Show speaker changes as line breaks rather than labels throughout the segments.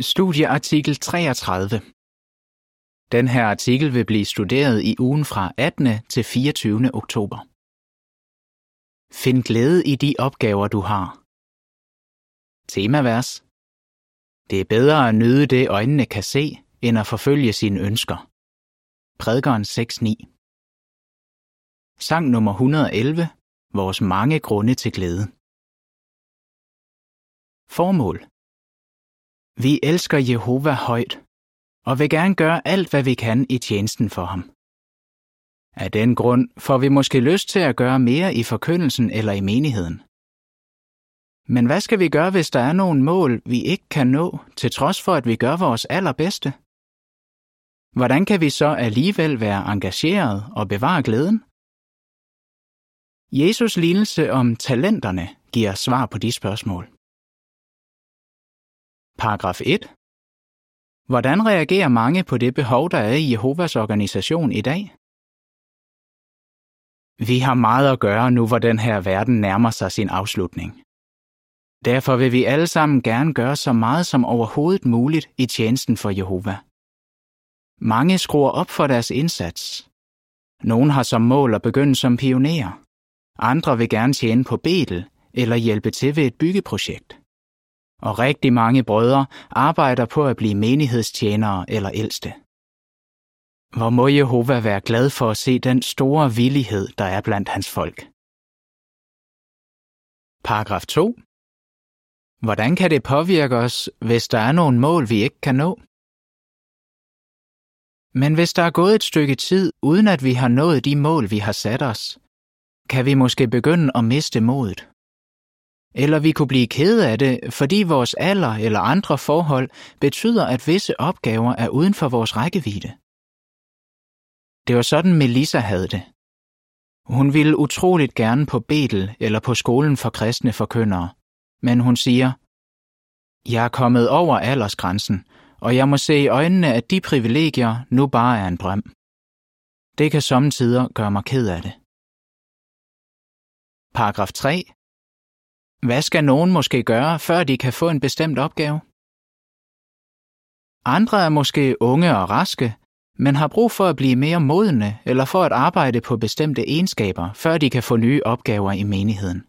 Studieartikel 33 Den her artikel vil blive studeret i ugen fra 18. til 24. oktober. Find glæde i de opgaver, du har. Temavers Det er bedre at nyde det, øjnene kan se, end at forfølge sine ønsker. Prædikeren 6.9 Sang nummer 111 Vores mange grunde til glæde. Formål vi elsker Jehova højt og vil gerne gøre alt, hvad vi kan i tjenesten for ham. Af den grund får vi måske lyst til at gøre mere i forkyndelsen eller i menigheden. Men hvad skal vi gøre, hvis der er nogle mål, vi ikke kan nå, til trods for, at vi gør vores allerbedste? Hvordan kan vi så alligevel være engageret og bevare glæden? Jesus lignelse om talenterne giver svar på de spørgsmål. Paragraf 1. Hvordan reagerer mange på det behov, der er i Jehovas organisation i dag? Vi har meget at gøre nu, hvor den her verden nærmer sig sin afslutning. Derfor vil vi alle sammen gerne gøre så meget som overhovedet muligt i tjenesten for Jehova. Mange skruer op for deres indsats. Nogle har som mål at begynde som pionerer. Andre vil gerne tjene på Betel eller hjælpe til ved et byggeprojekt. Og rigtig mange brødre arbejder på at blive menighedstjenere eller ældste. Hvor må Jehova være glad for at se den store villighed, der er blandt hans folk. Paragraf 2. Hvordan kan det påvirke os, hvis der er nogle mål, vi ikke kan nå? Men hvis der er gået et stykke tid, uden at vi har nået de mål, vi har sat os, kan vi måske begynde at miste modet. Eller vi kunne blive kede af det, fordi vores alder eller andre forhold betyder, at visse opgaver er uden for vores rækkevidde. Det var sådan Melissa havde det. Hun ville utroligt gerne på Betel eller på skolen for kristne forkyndere, men hun siger, Jeg er kommet over aldersgrænsen, og jeg må se i øjnene, at de privilegier nu bare er en drøm. Det kan samtidig gøre mig ked af det. Paragraf 3. Hvad skal nogen måske gøre, før de kan få en bestemt opgave? Andre er måske unge og raske, men har brug for at blive mere modne eller for at arbejde på bestemte egenskaber, før de kan få nye opgaver i menigheden.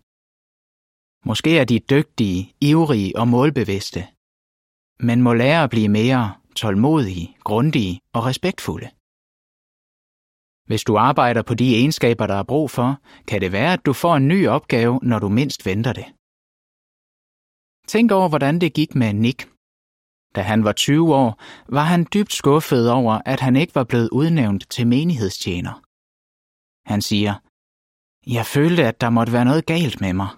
Måske er de dygtige, ivrige og målbevidste, men må lære at blive mere tålmodige, grundige og respektfulde. Hvis du arbejder på de egenskaber, der er brug for, kan det være, at du får en ny opgave, når du mindst venter det. Tænk over, hvordan det gik med Nick. Da han var 20 år, var han dybt skuffet over, at han ikke var blevet udnævnt til menighedstjener. Han siger, Jeg følte, at der måtte være noget galt med mig.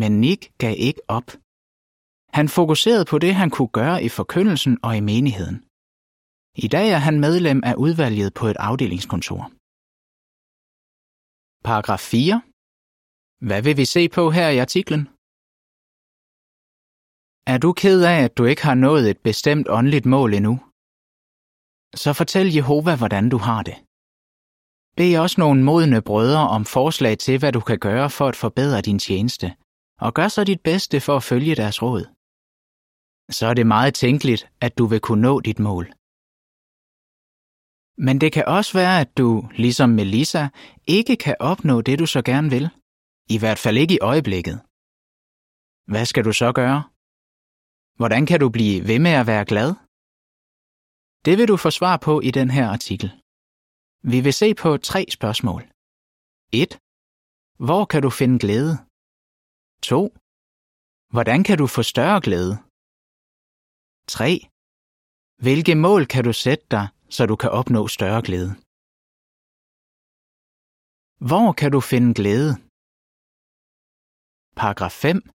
Men Nick gav ikke op. Han fokuserede på det, han kunne gøre i forkyndelsen og i menigheden. I dag er han medlem af udvalget på et afdelingskontor. Paragraf 4. Hvad vil vi se på her i artiklen? Er du ked af, at du ikke har nået et bestemt åndeligt mål endnu? Så fortæl Jehova, hvordan du har det. Bed også nogle modne brødre om forslag til, hvad du kan gøre for at forbedre din tjeneste, og gør så dit bedste for at følge deres råd. Så er det meget tænkeligt, at du vil kunne nå dit mål. Men det kan også være, at du, ligesom Melissa, ikke kan opnå det, du så gerne vil. I hvert fald ikke i øjeblikket. Hvad skal du så gøre? Hvordan kan du blive ved med at være glad? Det vil du få svar på i den her artikel. Vi vil se på tre spørgsmål. 1. Hvor kan du finde glæde? 2. Hvordan kan du få større glæde? 3. Hvilke mål kan du sætte dig, så du kan opnå større glæde? Hvor kan du finde glæde? Paragraf 5.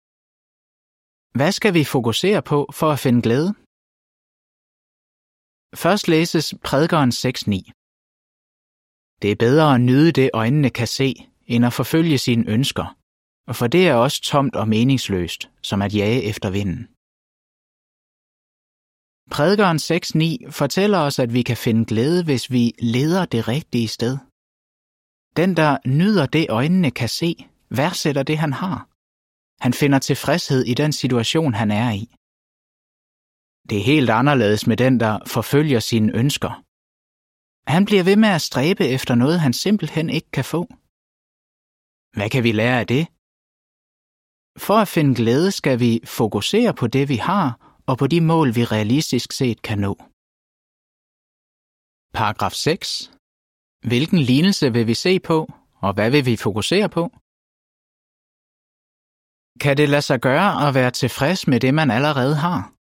Hvad skal vi fokusere på for at finde glæde? Først læses prædikeren 6.9. Det er bedre at nyde det, øjnene kan se, end at forfølge sine ønsker, for det er også tomt og meningsløst, som at jage efter vinden. Prædikeren 6.9 fortæller os, at vi kan finde glæde, hvis vi leder det rigtige sted. Den, der nyder det, øjnene kan se, værdsætter det, han har. Han finder tilfredshed i den situation, han er i. Det er helt anderledes med den, der forfølger sine ønsker. Han bliver ved med at stræbe efter noget, han simpelthen ikke kan få. Hvad kan vi lære af det? For at finde glæde skal vi fokusere på det, vi har, og på de mål, vi realistisk set kan nå. Paragraf 6. Hvilken lignelse vil vi se på, og hvad vil vi fokusere på? Kan det lade sig gøre at være tilfreds med det, man allerede har?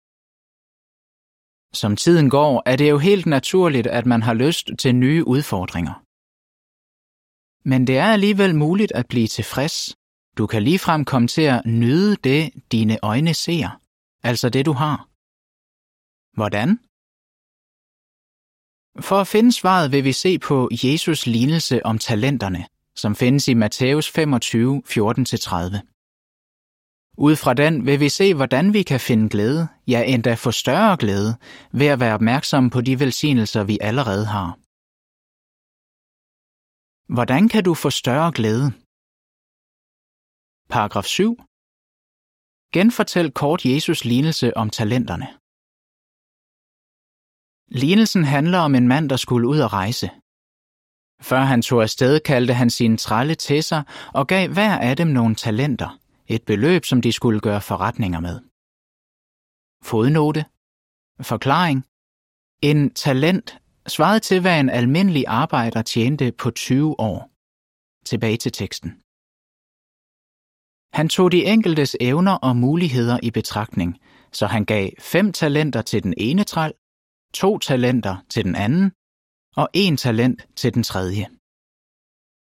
Som tiden går, er det jo helt naturligt, at man har lyst til nye udfordringer. Men det er alligevel muligt at blive tilfreds. Du kan ligefrem komme til at nyde det, dine øjne ser, altså det du har. Hvordan? For at finde svaret vil vi se på Jesus lignelse om talenterne, som findes i Matthæus 25, 14-30. Ud fra den vil vi se, hvordan vi kan finde glæde, ja endda få større glæde, ved at være opmærksomme på de velsignelser, vi allerede har. Hvordan kan du få større glæde? Paragraf 7. Genfortæl kort Jesus lignelse om talenterne. Lignelsen handler om en mand, der skulle ud at rejse. Før han tog afsted, kaldte han sine trælle til sig og gav hver af dem nogle talenter, et beløb, som de skulle gøre forretninger med. Fodnote. Forklaring. En talent svarede til, hvad en almindelig arbejder tjente på 20 år. Tilbage til teksten. Han tog de enkeltes evner og muligheder i betragtning, så han gav fem talenter til den ene træl, to talenter til den anden og en talent til den tredje.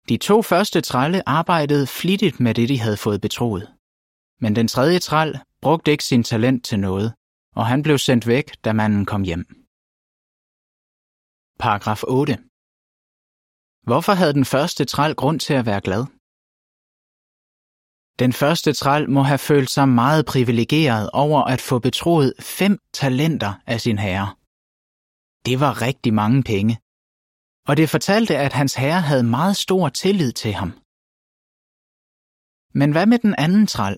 De to første trælle arbejdede flittigt med det, de havde fået betroet. Men den tredje træl brugte ikke sin talent til noget, og han blev sendt væk, da manden kom hjem. Paragraf 8. Hvorfor havde den første træl grund til at være glad? Den første træl må have følt sig meget privilegeret over at få betroet fem talenter af sin herre. Det var rigtig mange penge. Og det fortalte, at hans herre havde meget stor tillid til ham. Men hvad med den anden træl?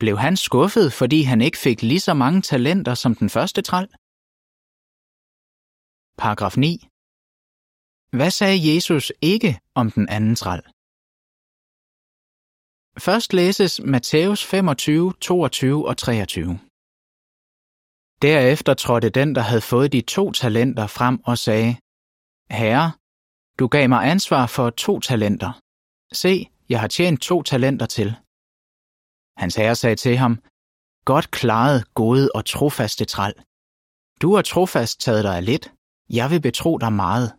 Blev han skuffet, fordi han ikke fik lige så mange talenter som den første træl? Paragraf 9. Hvad sagde Jesus ikke om den anden træl? Først læses Matthæus 25, 22 og 23. Derefter trådte den, der havde fået de to talenter frem og sagde, Herre, du gav mig ansvar for to talenter. Se, jeg har tjent to talenter til. Hans herre sagde til ham, Godt klaret, gode og trofaste træl. Du har trofast taget dig af lidt. Jeg vil betro dig meget.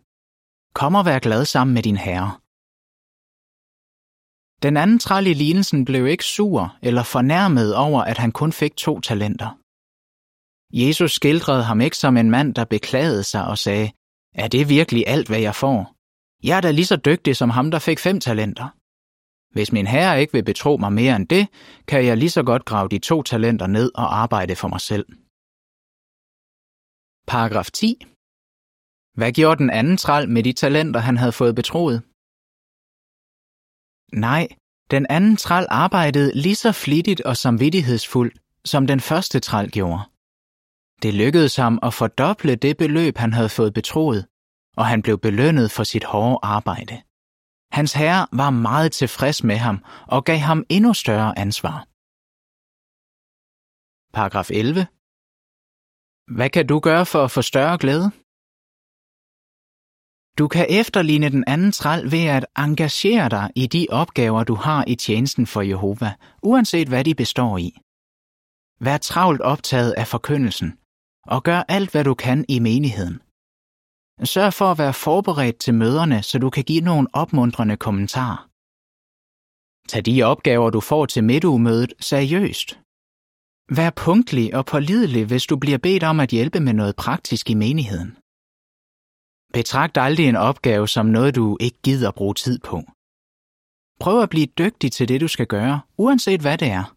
Kom og vær glad sammen med din herre. Den anden træl i lignelsen blev ikke sur eller fornærmet over, at han kun fik to talenter. Jesus skildrede ham ikke som en mand, der beklagede sig og sagde, er det virkelig alt, hvad jeg får? Jeg er da lige så dygtig som ham, der fik fem talenter. Hvis min herre ikke vil betro mig mere end det, kan jeg lige så godt grave de to talenter ned og arbejde for mig selv. Paragraf 10. Hvad gjorde den anden træl med de talenter, han havde fået betroet? Nej, den anden træl arbejdede lige så flittigt og samvittighedsfuldt, som den første træl gjorde. Det lykkedes ham at fordoble det beløb, han havde fået betroet, og han blev belønnet for sit hårde arbejde. Hans herre var meget tilfreds med ham og gav ham endnu større ansvar. Paragraf 11. Hvad kan du gøre for at få større glæde? Du kan efterligne den anden træl ved at engagere dig i de opgaver, du har i tjenesten for Jehova, uanset hvad de består i. Vær travlt optaget af forkyndelsen, og gør alt, hvad du kan i menigheden. Sørg for at være forberedt til møderne, så du kan give nogle opmuntrende kommentarer. Tag de opgaver, du får til midtugemødet, seriøst. Vær punktlig og pålidelig, hvis du bliver bedt om at hjælpe med noget praktisk i menigheden. Betragt aldrig en opgave som noget, du ikke gider bruge tid på. Prøv at blive dygtig til det, du skal gøre, uanset hvad det er.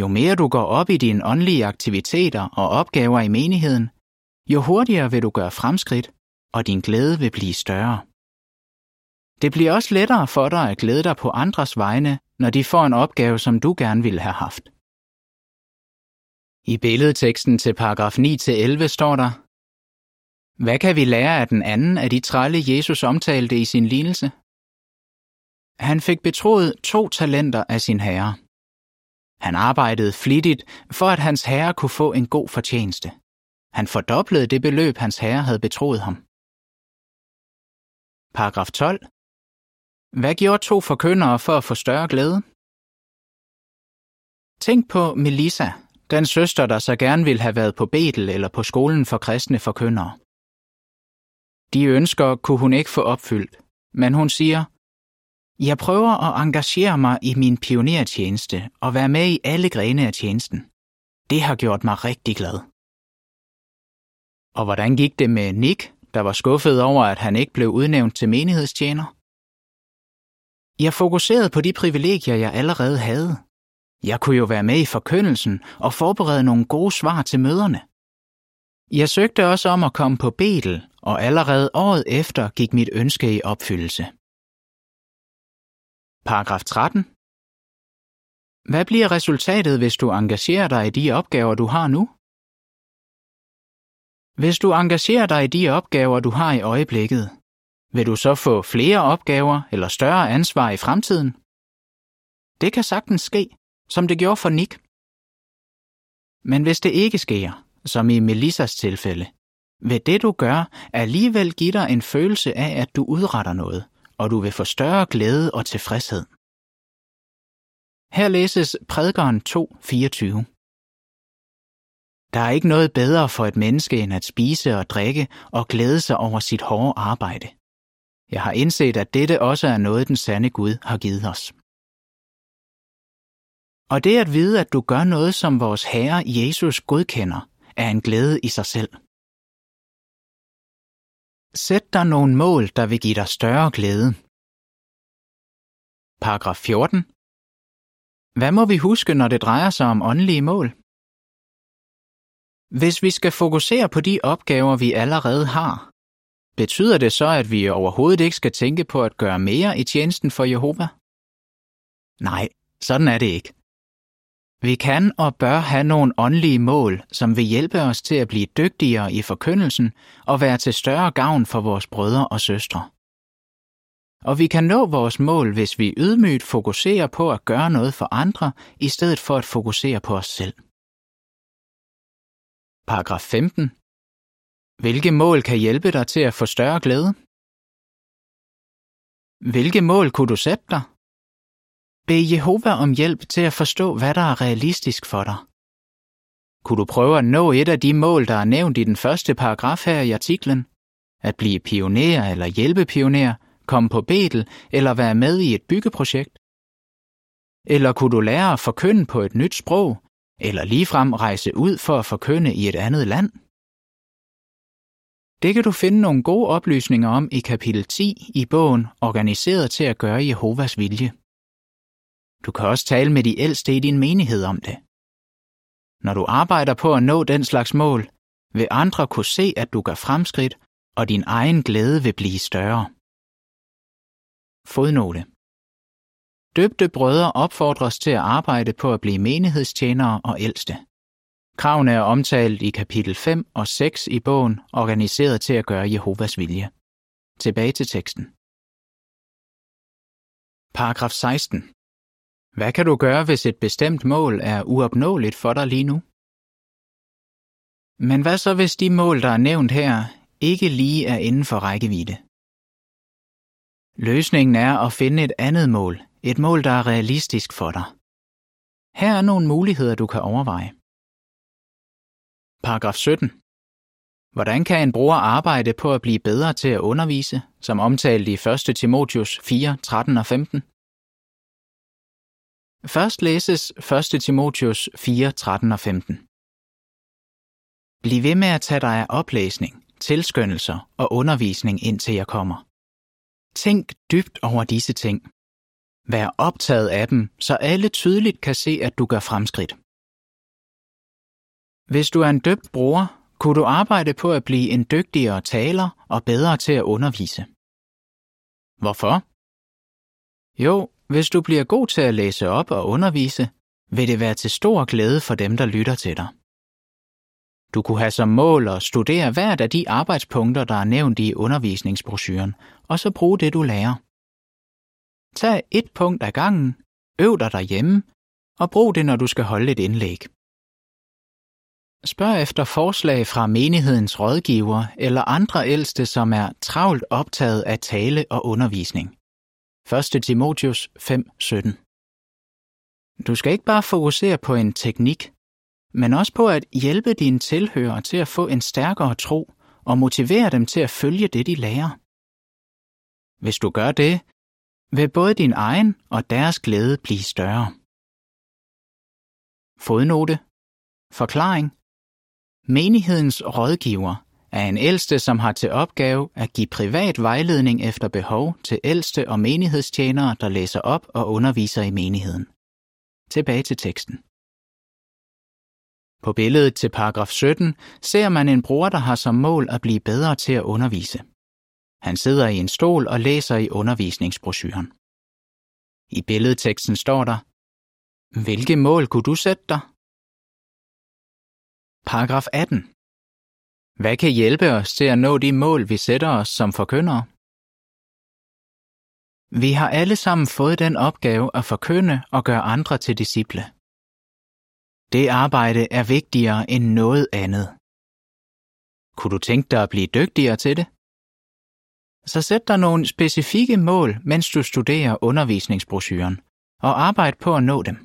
Jo mere du går op i dine åndelige aktiviteter og opgaver i menigheden, jo hurtigere vil du gøre fremskridt, og din glæde vil blive større. Det bliver også lettere for dig at glæde dig på andres vegne, når de får en opgave, som du gerne ville have haft. I billedteksten til paragraf 9-11 står der, Hvad kan vi lære af den anden af de trælle, Jesus omtalte i sin lignelse? Han fik betroet to talenter af sin herre. Han arbejdede flittigt for, at hans herre kunne få en god fortjeneste. Han fordoblede det beløb, hans herre havde betroet ham. Paragraf 12. Hvad gjorde to forkyndere for at få større glæde? Tænk på Melissa, den søster, der så gerne ville have været på Betel eller på skolen for kristne forkyndere. De ønsker kunne hun ikke få opfyldt, men hun siger, jeg prøver at engagere mig i min pionertjeneste og være med i alle grene af tjenesten. Det har gjort mig rigtig glad. Og hvordan gik det med Nick, der var skuffet over, at han ikke blev udnævnt til menighedstjener? Jeg fokuserede på de privilegier, jeg allerede havde. Jeg kunne jo være med i forkyndelsen og forberede nogle gode svar til møderne. Jeg søgte også om at komme på Betel, og allerede året efter gik mit ønske i opfyldelse. Paragraf 13. Hvad bliver resultatet, hvis du engagerer dig i de opgaver, du har nu? Hvis du engagerer dig i de opgaver, du har i øjeblikket, vil du så få flere opgaver eller større ansvar i fremtiden? Det kan sagtens ske, som det gjorde for Nick. Men hvis det ikke sker, som i Melissas tilfælde, vil det du gør alligevel give dig en følelse af, at du udretter noget, og du vil få større glæde og tilfredshed. Her læses prædikeren 2.24. Der er ikke noget bedre for et menneske end at spise og drikke og glæde sig over sit hårde arbejde. Jeg har indset, at dette også er noget, den sande Gud har givet os. Og det at vide, at du gør noget, som vores Herre Jesus godkender, er en glæde i sig selv. Sæt dig nogle mål, der vil give dig større glæde. Paragraf 14. Hvad må vi huske, når det drejer sig om åndelige mål? Hvis vi skal fokusere på de opgaver, vi allerede har, betyder det så, at vi overhovedet ikke skal tænke på at gøre mere i tjenesten for Jehova? Nej, sådan er det ikke. Vi kan og bør have nogle åndelige mål, som vil hjælpe os til at blive dygtigere i forkyndelsen og være til større gavn for vores brødre og søstre. Og vi kan nå vores mål, hvis vi ydmygt fokuserer på at gøre noget for andre, i stedet for at fokusere på os selv. Paragraf 15. Hvilke mål kan hjælpe dig til at få større glæde? Hvilke mål kunne du sætte dig? Bed Jehova om hjælp til at forstå, hvad der er realistisk for dig. Kunne du prøve at nå et af de mål, der er nævnt i den første paragraf her i artiklen? At blive pioner eller hjælpepioner, komme på Betel eller være med i et byggeprojekt? Eller kunne du lære at forkynde på et nyt sprog, eller ligefrem rejse ud for at forkynde i et andet land? Det kan du finde nogle gode oplysninger om i kapitel 10 i bogen Organiseret til at gøre Jehovas vilje. Du kan også tale med de ældste i din menighed om det. Når du arbejder på at nå den slags mål, vil andre kunne se, at du gør fremskridt, og din egen glæde vil blive større. Fodnote Døbte brødre opfordres til at arbejde på at blive menighedstjenere og ældste. Kravene er omtalt i kapitel 5 og 6 i bogen Organiseret til at gøre Jehovas vilje. Tilbage til teksten. Paragraf 16. Hvad kan du gøre, hvis et bestemt mål er uopnåeligt for dig lige nu? Men hvad så, hvis de mål, der er nævnt her, ikke lige er inden for rækkevidde? Løsningen er at finde et andet mål, et mål, der er realistisk for dig. Her er nogle muligheder, du kan overveje. Paragraf 17. Hvordan kan en bruger arbejde på at blive bedre til at undervise, som omtalt i 1. Timotius 4, 13 og 15? Først læses 1. Timotius 4, 13 og 15. Bliv ved med at tage dig af oplæsning, tilskyndelser og undervisning indtil jeg kommer. Tænk dybt over disse ting. Vær optaget af dem, så alle tydeligt kan se, at du gør fremskridt. Hvis du er en døbt bruger, kunne du arbejde på at blive en dygtigere taler og bedre til at undervise. Hvorfor? Jo, hvis du bliver god til at læse op og undervise, vil det være til stor glæde for dem, der lytter til dig. Du kunne have som mål at studere hvert af de arbejdspunkter, der er nævnt i undervisningsbrosyren, og så bruge det, du lærer. Tag et punkt ad gangen, øv dig derhjemme, og brug det, når du skal holde et indlæg. Spørg efter forslag fra menighedens rådgiver eller andre ældste, som er travlt optaget af tale og undervisning. 1. Timotius 5:17. Du skal ikke bare fokusere på en teknik, men også på at hjælpe dine tilhørere til at få en stærkere tro og motivere dem til at følge det, de lærer. Hvis du gør det, vil både din egen og deres glæde blive større. Fodnote. Forklaring. Menighedens rådgiver er en ældste, som har til opgave at give privat vejledning efter behov til ældste og menighedstjenere, der læser op og underviser i menigheden. Tilbage til teksten. På billedet til paragraf 17 ser man en bror, der har som mål at blive bedre til at undervise. Han sidder i en stol og læser i undervisningsbrosyren. I billedteksten står der, Hvilke mål kunne du sætte dig? Paragraf 18. Hvad kan hjælpe os til at nå de mål, vi sætter os som forkyndere? Vi har alle sammen fået den opgave at forkynde og gøre andre til disciple. Det arbejde er vigtigere end noget andet. Kunne du tænke dig at blive dygtigere til det? Så sæt dig nogle specifikke mål, mens du studerer undervisningsbrosyren, og arbejd på at nå dem.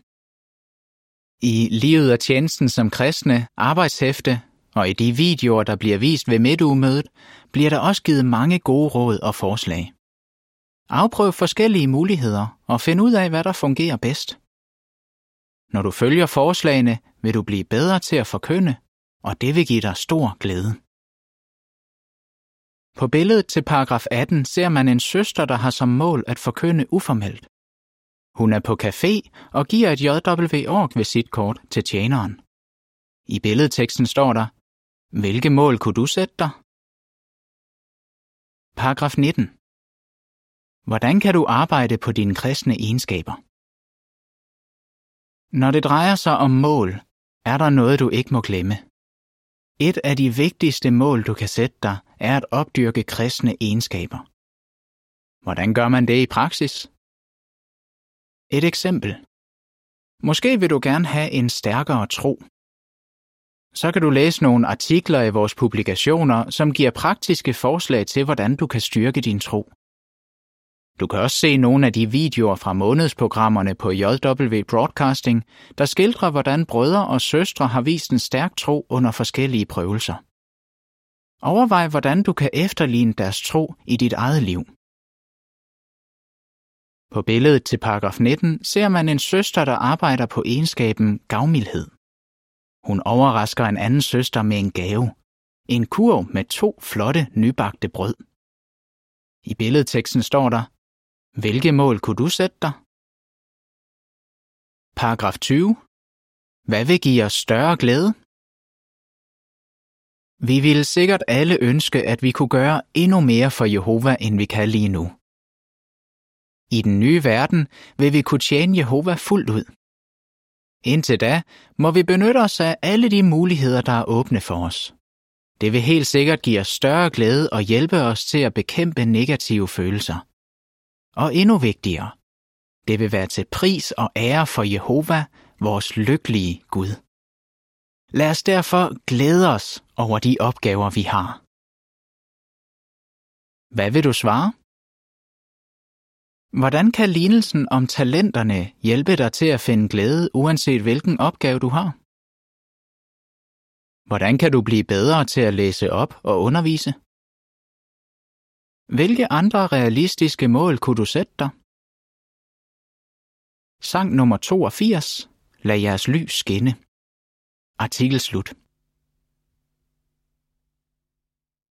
I livet og tjenesten som kristne, arbejdshæfte og i de videoer, der bliver vist ved midtugemødet, bliver der også givet mange gode råd og forslag. Afprøv forskellige muligheder og find ud af, hvad der fungerer bedst. Når du følger forslagene, vil du blive bedre til at forkynde, og det vil give dig stor glæde. På billedet til paragraf 18 ser man en søster, der har som mål at forkynde uformelt. Hun er på café og giver et JW-org visitkort til tjeneren. I billedteksten står der, hvilke mål kunne du sætte dig? Paragraf 19. Hvordan kan du arbejde på dine kristne egenskaber? Når det drejer sig om mål, er der noget, du ikke må glemme. Et af de vigtigste mål, du kan sætte dig, er at opdyrke kristne egenskaber. Hvordan gør man det i praksis? Et eksempel. Måske vil du gerne have en stærkere tro. Så kan du læse nogle artikler i vores publikationer, som giver praktiske forslag til, hvordan du kan styrke din tro. Du kan også se nogle af de videoer fra månedsprogrammerne på JW Broadcasting, der skildrer, hvordan brødre og søstre har vist en stærk tro under forskellige prøvelser. Overvej, hvordan du kan efterligne deres tro i dit eget liv. På billedet til paragraf 19 ser man en søster, der arbejder på egenskaben gavmildhed. Hun overrasker en anden søster med en gave. En kurv med to flotte nybagte brød. I billedteksten står der, Hvilke mål kunne du sætte dig? Paragraf 20. Hvad vil give os større glæde? Vi ville sikkert alle ønske, at vi kunne gøre endnu mere for Jehova, end vi kan lige nu. I den nye verden vil vi kunne tjene Jehova fuldt ud. Indtil da må vi benytte os af alle de muligheder, der er åbne for os. Det vil helt sikkert give os større glæde og hjælpe os til at bekæmpe negative følelser. Og endnu vigtigere, det vil være til pris og ære for Jehova, vores lykkelige Gud. Lad os derfor glæde os over de opgaver, vi har. Hvad vil du svare? Hvordan kan lignelsen om talenterne hjælpe dig til at finde glæde, uanset hvilken opgave du har? Hvordan kan du blive bedre til at læse op og undervise? Hvilke andre realistiske mål kunne du sætte dig? Sang nummer 82. Lad jeres lys skinne. Artikel slut.